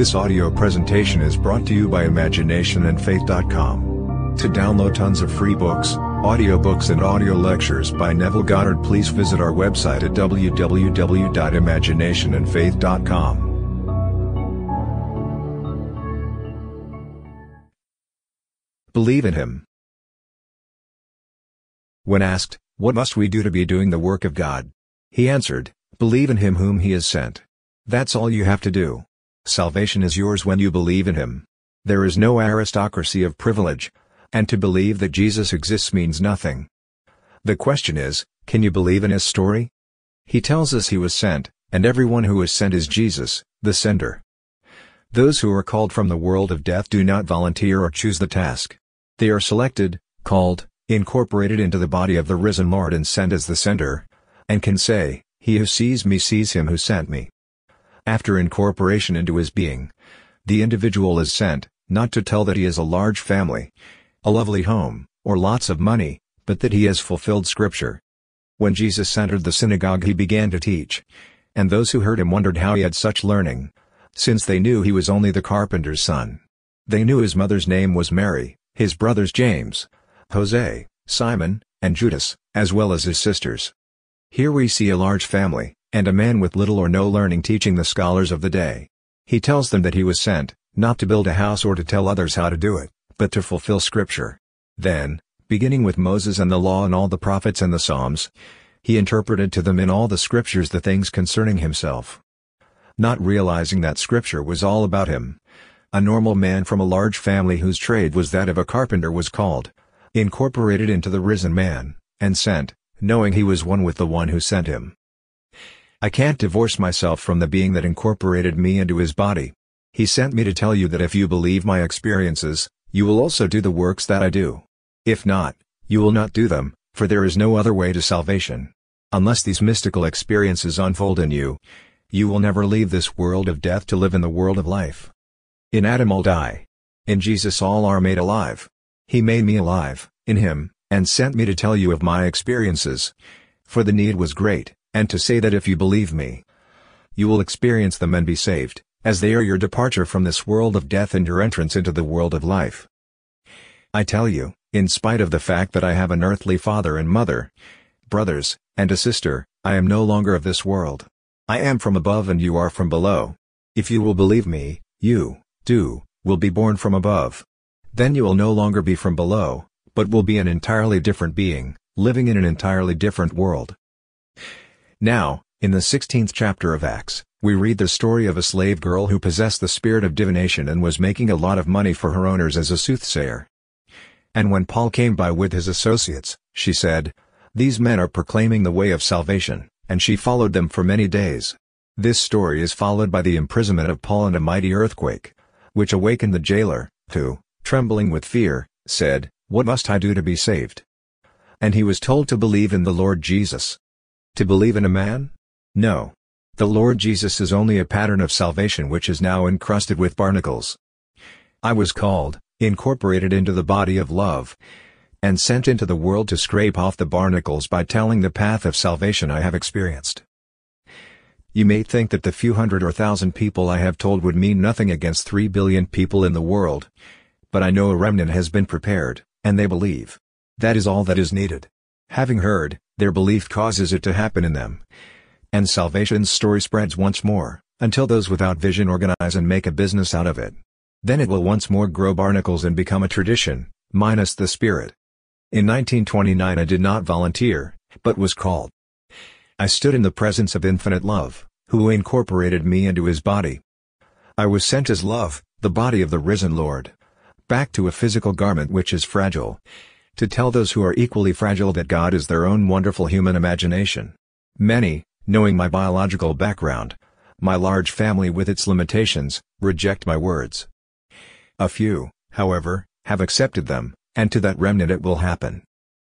This audio presentation is brought to you by imaginationandfaith.com. To download tons of free books, audiobooks and audio lectures by Neville Goddard please visit our website at www.imaginationandfaith.com. Believe in Him. When asked, What must we do to be doing the work of God? He answered, Believe in Him whom He has sent. That's all you have to do. Salvation is yours when you believe in Him. There is no aristocracy of privilege, and to believe that Jesus exists means nothing. The question is, can you believe in His story? He tells us He was sent, and everyone who is sent is Jesus, the sender. Those who are called from the world of death do not volunteer or choose the task. They are selected, called, incorporated into the body of the risen Lord and sent as the sender, and can say, He who sees me sees him who sent me. After incorporation into his being, the individual is sent, not to tell that he has a large family, a lovely home, or lots of money, but that he has fulfilled Scripture. When Jesus entered the synagogue he began to teach, and those who heard him wondered how he had such learning, since they knew he was only the carpenter's son. They knew his mother's name was Mary, his brothers James, Jose, Simon, and Judas, as well as his sisters. Here we see a large family, and a man with little or no learning teaching the scholars of the day. He tells them that he was sent, not to build a house or to tell others how to do it, but to fulfill Scripture. Then, beginning with Moses and the law and all the prophets and the Psalms, he interpreted to them in all the Scriptures the things concerning himself. Not realizing that Scripture was all about him. A normal man from a large family whose trade was that of a carpenter was called, incorporated into the risen man, and sent, knowing he was one with the one who sent him. I can't divorce myself from the being that incorporated me into his body. He sent me to tell you that if you believe my experiences, you will also do the works that I do. If not, you will not do them, for there is no other way to salvation. Unless these mystical experiences unfold in you, you will never leave this world of death to live in the world of life. In Adam all die. In Jesus all are made alive. He made me alive, in Him, and sent me to tell you of my experiences. For the need was great and to say that if you believe me, you will experience them and be saved, as they are your departure from this world of death and your entrance into the world of life. I tell you, in spite of the fact that I have an earthly father and mother, brothers, and a sister, I am no longer of this world. I am from above and you are from below. If you will believe me, you, do, will be born from above. Then you will no longer be from below, but will be an entirely different being, living in an entirely different world. Now, in the 16th chapter of Acts, we read the story of a slave girl who possessed the spirit of divination and was making a lot of money for her owners as a soothsayer. And when Paul came by with his associates, she said, These men are proclaiming the way of salvation, and she followed them for many days. This story is followed by the imprisonment of Paul and a mighty earthquake, which awakened the jailer, who, trembling with fear, said, What must I do to be saved? And he was told to believe in the Lord Jesus. To believe in a man? No. The Lord Jesus is only a pattern of salvation which is now encrusted with barnacles. I was called, incorporated into the body of love, and sent into the world to scrape off the barnacles by telling the path of salvation I have experienced. You may think that the few hundred or thousand people I have told would mean nothing against three billion people in the world. But I know a remnant has been prepared, and they believe. That is all that is needed. Having heard, their belief causes it to happen in them. And salvation's story spreads once more, until those without vision organize and make a business out of it. Then it will once more grow barnacles and become a tradition, minus the spirit. In 1929 I did not volunteer, but was called. I stood in the presence of infinite love, who incorporated me into his body. I was sent as love, the body of the risen Lord, back to a physical garment which is fragile, to tell those who are equally fragile that God is their own wonderful human imagination. Many, knowing my biological background, my large family with its limitations, reject my words. A few, however, have accepted them, and to that remnant it will happen.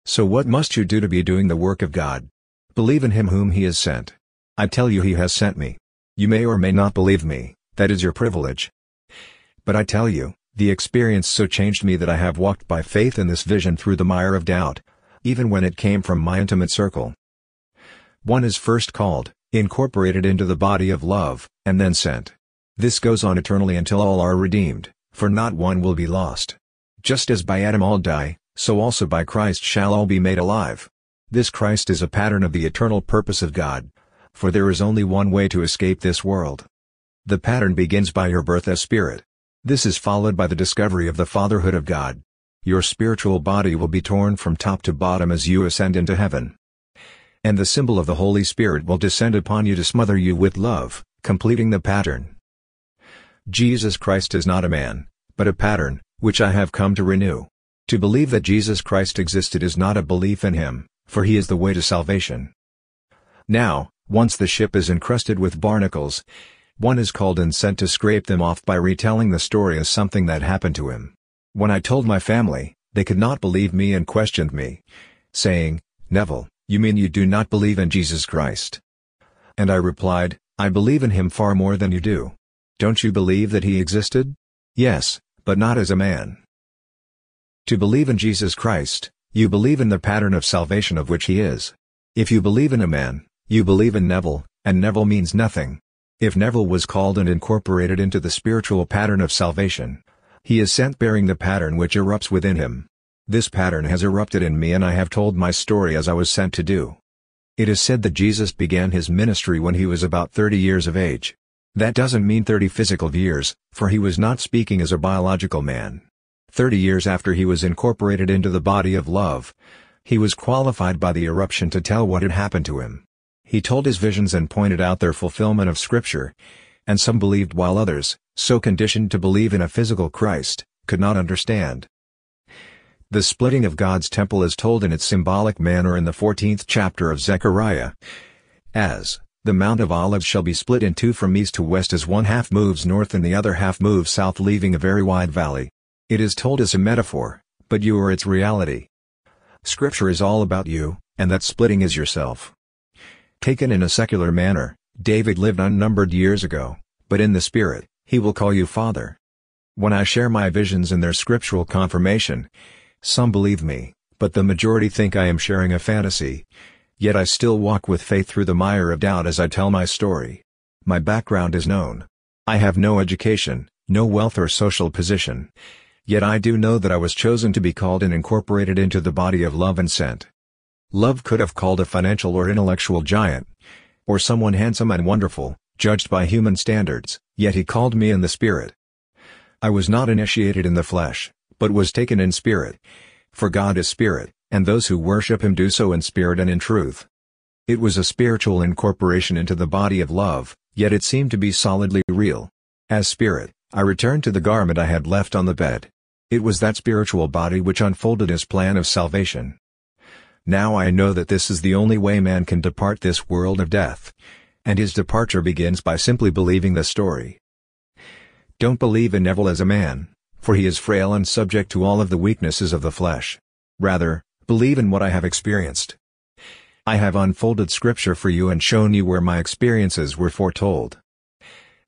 So what must you do to be doing the work of God? Believe in him whom he has sent. I tell you he has sent me. You may or may not believe me, that is your privilege. But I tell you, the experience so changed me that I have walked by faith in this vision through the mire of doubt, even when it came from my intimate circle. One is first called, incorporated into the body of love, and then sent. This goes on eternally until all are redeemed, for not one will be lost. Just as by Adam all die, so also by Christ shall all be made alive. This Christ is a pattern of the eternal purpose of God. For there is only one way to escape this world. The pattern begins by your birth as spirit. This is followed by the discovery of the fatherhood of God. Your spiritual body will be torn from top to bottom as you ascend into heaven. And the symbol of the Holy Spirit will descend upon you to smother you with love, completing the pattern. Jesus Christ is not a man, but a pattern, which I have come to renew. To believe that Jesus Christ existed is not a belief in him, for he is the way to salvation. Now, once the ship is encrusted with barnacles, one is called and sent to scrape them off by retelling the story as something that happened to him. When I told my family, they could not believe me and questioned me, saying, Neville, you mean you do not believe in Jesus Christ? And I replied, I believe in him far more than you do. Don't you believe that he existed? Yes, but not as a man. To believe in Jesus Christ, you believe in the pattern of salvation of which he is. If you believe in a man, you believe in Neville, and Neville means nothing. If Neville was called and incorporated into the spiritual pattern of salvation, he is sent bearing the pattern which erupts within him. This pattern has erupted in me and I have told my story as I was sent to do. It is said that Jesus began his ministry when he was about 30 years of age. That doesn't mean 30 physical years, for he was not speaking as a biological man. 30 years after he was incorporated into the body of love, he was qualified by the eruption to tell what had happened to him. He told his visions and pointed out their fulfillment of Scripture, and some believed while others, so conditioned to believe in a physical Christ, could not understand. The splitting of God's temple is told in its symbolic manner in the 14th chapter of Zechariah. As, the Mount of Olives shall be split in two from east to west as one half moves north and the other half moves south leaving a very wide valley. It is told as a metaphor, but you are its reality. Scripture is all about you, and that splitting is yourself. Taken in a secular manner, David lived unnumbered years ago, but in the spirit, he will call you Father. When I share my visions and their scriptural confirmation, some believe me, but the majority think I am sharing a fantasy. Yet I still walk with faith through the mire of doubt as I tell my story. My background is known. I have no education, no wealth or social position. Yet I do know that I was chosen to be called and incorporated into the body of love and sent. Love could have called a financial or intellectual giant, or someone handsome and wonderful, judged by human standards, yet he called me in the Spirit. I was not initiated in the flesh, but was taken in spirit. For God is spirit, and those who worship him do so in spirit and in truth. It was a spiritual incorporation into the body of love, yet it seemed to be solidly real. As spirit, I returned to the garment I had left on the bed. It was that spiritual body which unfolded his plan of salvation. Now I know that this is the only way man can depart this world of death. And his departure begins by simply believing the story. Don't believe in Neville as a man, for he is frail and subject to all of the weaknesses of the flesh. Rather, believe in what I have experienced. I have unfolded scripture for you and shown you where my experiences were foretold.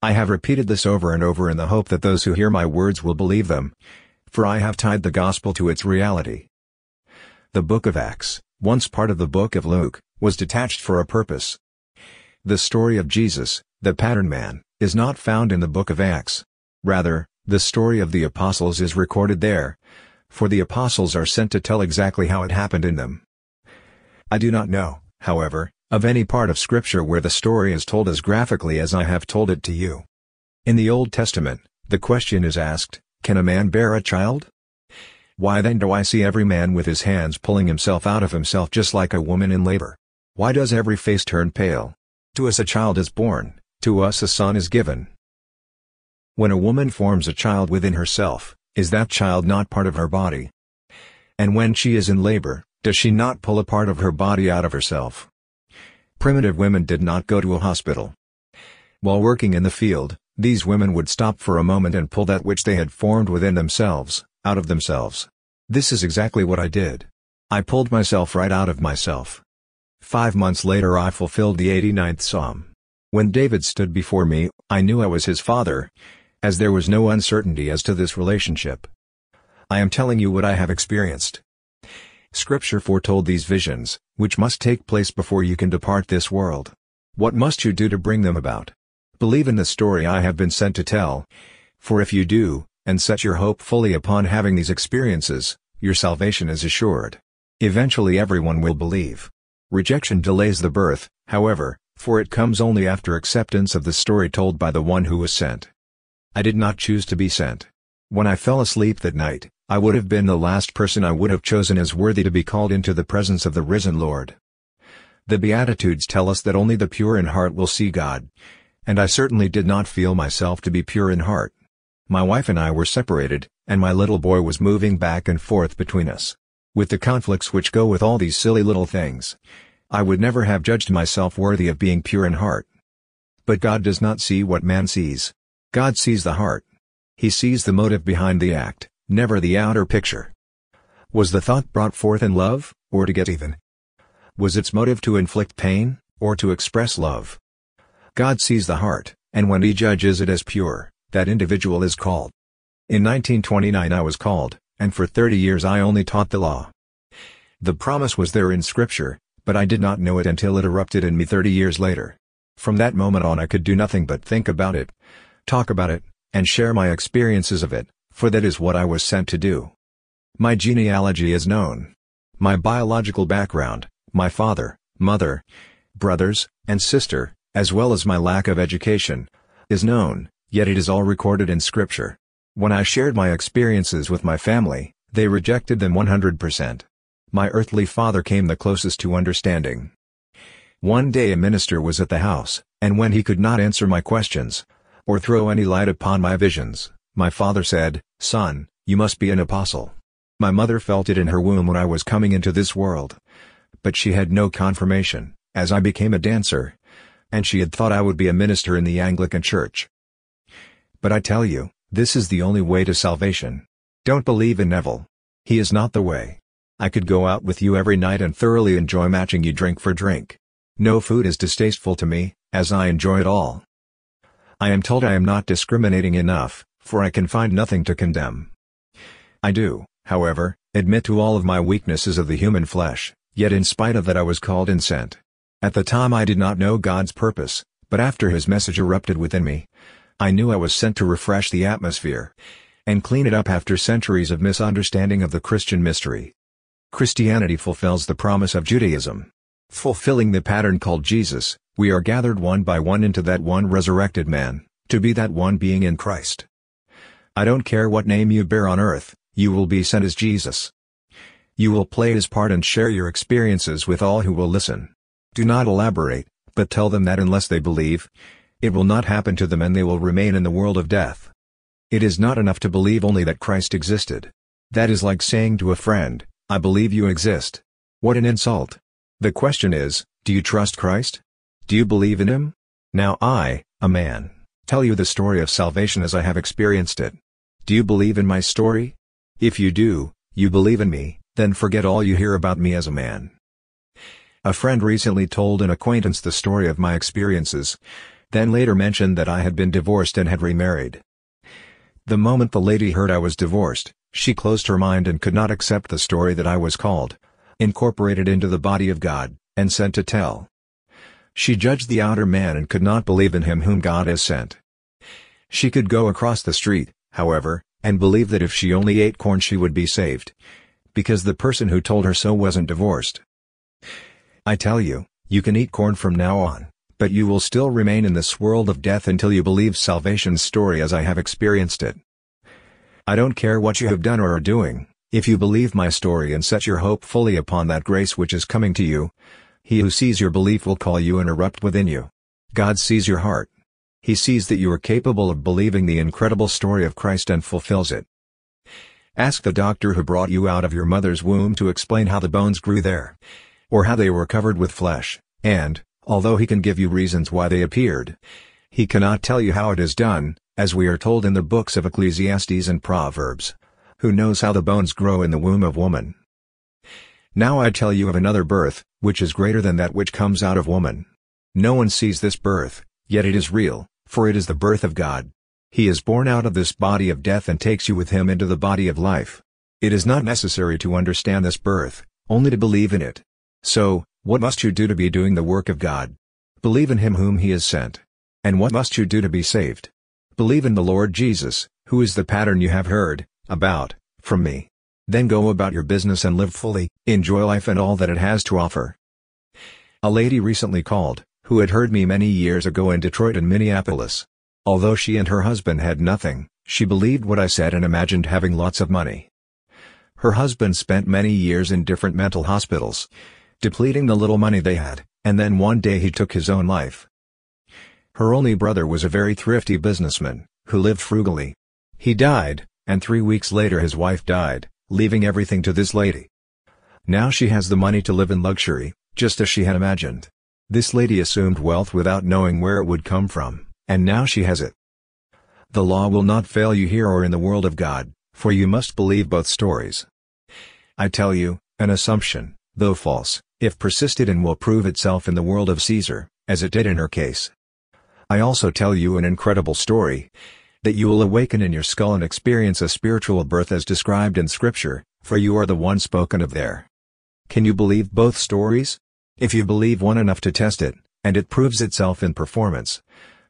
I have repeated this over and over in the hope that those who hear my words will believe them, for I have tied the gospel to its reality. The book of Acts, once part of the book of Luke, was detached for a purpose. The story of Jesus, the pattern man, is not found in the book of Acts. Rather, the story of the apostles is recorded there, for the apostles are sent to tell exactly how it happened in them. I do not know, however, of any part of Scripture where the story is told as graphically as I have told it to you. In the Old Testament, the question is asked, Can a man bear a child? Why then do I see every man with his hands pulling himself out of himself just like a woman in labor? Why does every face turn pale? To us a child is born, to us a son is given. When a woman forms a child within herself, is that child not part of her body? And when she is in labor, does she not pull a part of her body out of herself? Primitive women did not go to a hospital. While working in the field, these women would stop for a moment and pull that which they had formed within themselves, out of themselves. This is exactly what I did. I pulled myself right out of myself. Five months later I fulfilled the 89th Psalm. When David stood before me, I knew I was his father, as there was no uncertainty as to this relationship. I am telling you what I have experienced. Scripture foretold these visions, which must take place before you can depart this world. What must you do to bring them about? Believe in the story I have been sent to tell. For if you do, and set your hope fully upon having these experiences, your salvation is assured. Eventually everyone will believe. Rejection delays the birth, however, for it comes only after acceptance of the story told by the one who was sent. I did not choose to be sent. When I fell asleep that night, I would have been the last person I would have chosen as worthy to be called into the presence of the risen Lord. The Beatitudes tell us that only the pure in heart will see God. And I certainly did not feel myself to be pure in heart. My wife and I were separated, and my little boy was moving back and forth between us. With the conflicts which go with all these silly little things, I would never have judged myself worthy of being pure in heart. But God does not see what man sees. God sees the heart. He sees the motive behind the act, never the outer picture. Was the thought brought forth in love, or to get even? Was its motive to inflict pain, or to express love? God sees the heart, and when he judges it as pure, that individual is called. In 1929 I was called, and for 30 years I only taught the law. The promise was there in scripture, but I did not know it until it erupted in me 30 years later. From that moment on I could do nothing but think about it, talk about it, and share my experiences of it, for that is what I was sent to do. My genealogy is known. My biological background, my father, mother, brothers, and sister, as well as my lack of education, is known, yet it is all recorded in Scripture. When I shared my experiences with my family, they rejected them 100%. My earthly father came the closest to understanding. One day a minister was at the house, and when he could not answer my questions, or throw any light upon my visions, my father said, Son, you must be an apostle. My mother felt it in her womb when I was coming into this world but she had no confirmation, as I became a dancer. And she had thought I would be a minister in the Anglican Church. But I tell you, this is the only way to salvation. Don't believe in Neville. He is not the way. I could go out with you every night and thoroughly enjoy matching you drink for drink. No food is distasteful to me, as I enjoy it all. I am told I am not discriminating enough, for I can find nothing to condemn. I do, however, admit to all of my weaknesses of the human flesh, Yet in spite of that I was called and sent. At the time I did not know God's purpose, but after his message erupted within me, I knew I was sent to refresh the atmosphere and clean it up after centuries of misunderstanding of the Christian mystery. Christianity fulfills the promise of Judaism. Fulfilling the pattern called Jesus, we are gathered one by one into that one resurrected man, to be that one being in Christ. I don't care what name you bear on earth, you will be sent as Jesus. You will play his part and share your experiences with all who will listen. Do not elaborate, but tell them that unless they believe, it will not happen to them and they will remain in the world of death. It is not enough to believe only that Christ existed. That is like saying to a friend, I believe you exist. What an insult. The question is, do you trust Christ? Do you believe in Him? Now I, a man, tell you the story of salvation as I have experienced it. Do you believe in my story? If you do, you believe in me, then forget all you hear about me as a man. A friend recently told an acquaintance the story of my experiences, then later mentioned that I had been divorced and had remarried. The moment the lady heard I was divorced, she closed her mind and could not accept the story that I was called, incorporated into the body of God, and sent to tell. She judged the outer man and could not believe in him whom God has sent. She could go across the street, however, and believe that if she only ate corn she would be saved, because the person who told her so wasn't divorced. I tell you, you can eat corn from now on, but you will still remain in this world of death until you believe salvation's story as I have experienced it. I don't care what you have done or are doing, if you believe my story and set your hope fully upon that grace which is coming to you, he who sees your belief will call you and erupt within you. God sees your heart. He sees that you are capable of believing the incredible story of Christ and fulfills it. Ask the doctor who brought you out of your mother's womb to explain how the bones grew there. Or how they were covered with flesh, and, although he can give you reasons why they appeared, he cannot tell you how it is done, as we are told in the books of Ecclesiastes and Proverbs. Who knows how the bones grow in the womb of woman? Now I tell you of another birth, which is greater than that which comes out of woman. No one sees this birth, yet it is real, for it is the birth of God. He is born out of this body of death and takes you with him into the body of life. It is not necessary to understand this birth, only to believe in it. So, what must you do to be doing the work of God? Believe in him whom he has sent. And what must you do to be saved? Believe in the Lord Jesus, who is the pattern you have heard about from me. Then go about your business and live fully, enjoy life and all that it has to offer. A lady recently called, who had heard me many years ago in Detroit and Minneapolis. Although she and her husband had nothing, she believed what I said and imagined having lots of money. Her husband spent many years in different mental hospitals, depleting the little money they had, and then one day he took his own life. Her only brother was a very thrifty businessman, who lived frugally. He died, and three weeks later his wife died, leaving everything to this lady. Now she has the money to live in luxury, just as she had imagined. This lady assumed wealth without knowing where it would come from, and now she has it. The law will not fail you here or in the world of God, for you must believe both stories. I tell you, an assumption, though false, if persisted in will prove itself in the world of Caesar, as it did in her case. I also tell you an incredible story, that you will awaken in your skull and experience a spiritual birth as described in Scripture, for you are the one spoken of there. Can you believe both stories? If you believe one enough to test it, and it proves itself in performance,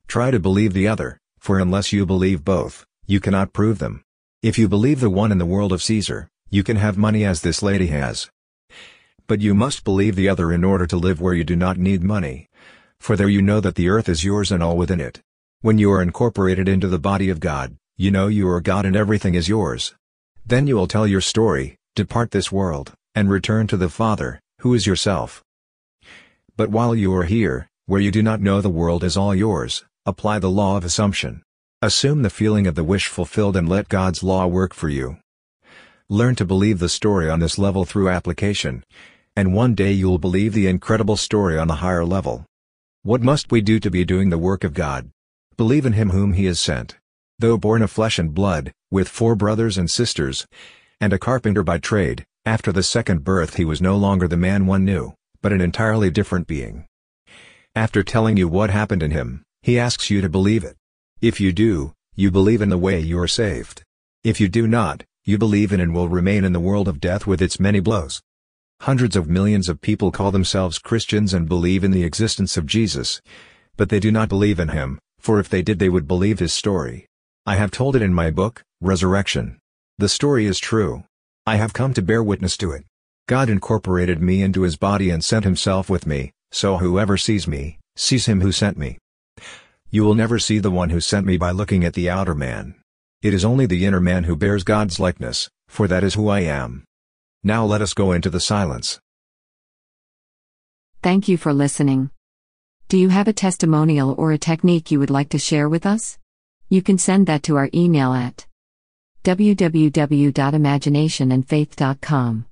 try to believe the other, for unless you believe both, you cannot prove them. If you believe the one in the world of Caesar, you can have money as this lady has. But you must believe the other in order to live where you do not need money. For there you know that the earth is yours and all within it. When you are incorporated into the body of God, you know you are God and everything is yours. Then you will tell your story, depart this world, and return to the Father, who is yourself. But while you are here, where you do not know the world is all yours, apply the law of assumption. Assume the feeling of the wish fulfilled and let God's law work for you. Learn to believe the story on this level through application. And one day you'll believe the incredible story on a higher level. What must we do to be doing the work of God? Believe in him whom he has sent. Though born of flesh and blood, with four brothers and sisters, and a carpenter by trade, after the second birth he was no longer the man one knew, but an entirely different being. After telling you what happened in him, he asks you to believe it. If you do, you believe in the way you are saved. If you do not, you believe in and will remain in the world of death with its many blows. Hundreds of millions of people call themselves Christians and believe in the existence of Jesus. But they do not believe in him, for if they did they would believe his story. I have told it in my book, Resurrection. The story is true. I have come to bear witness to it. God incorporated me into his body and sent himself with me, so whoever sees me, sees him who sent me. You will never see the one who sent me by looking at the outer man. It is only the inner man who bears God's likeness, for that is who I am. Now let us go into the silence. Thank you for listening. Do you have a testimonial or a technique you would like to share with us? You can send that to our email at www.imaginationandfaith.com.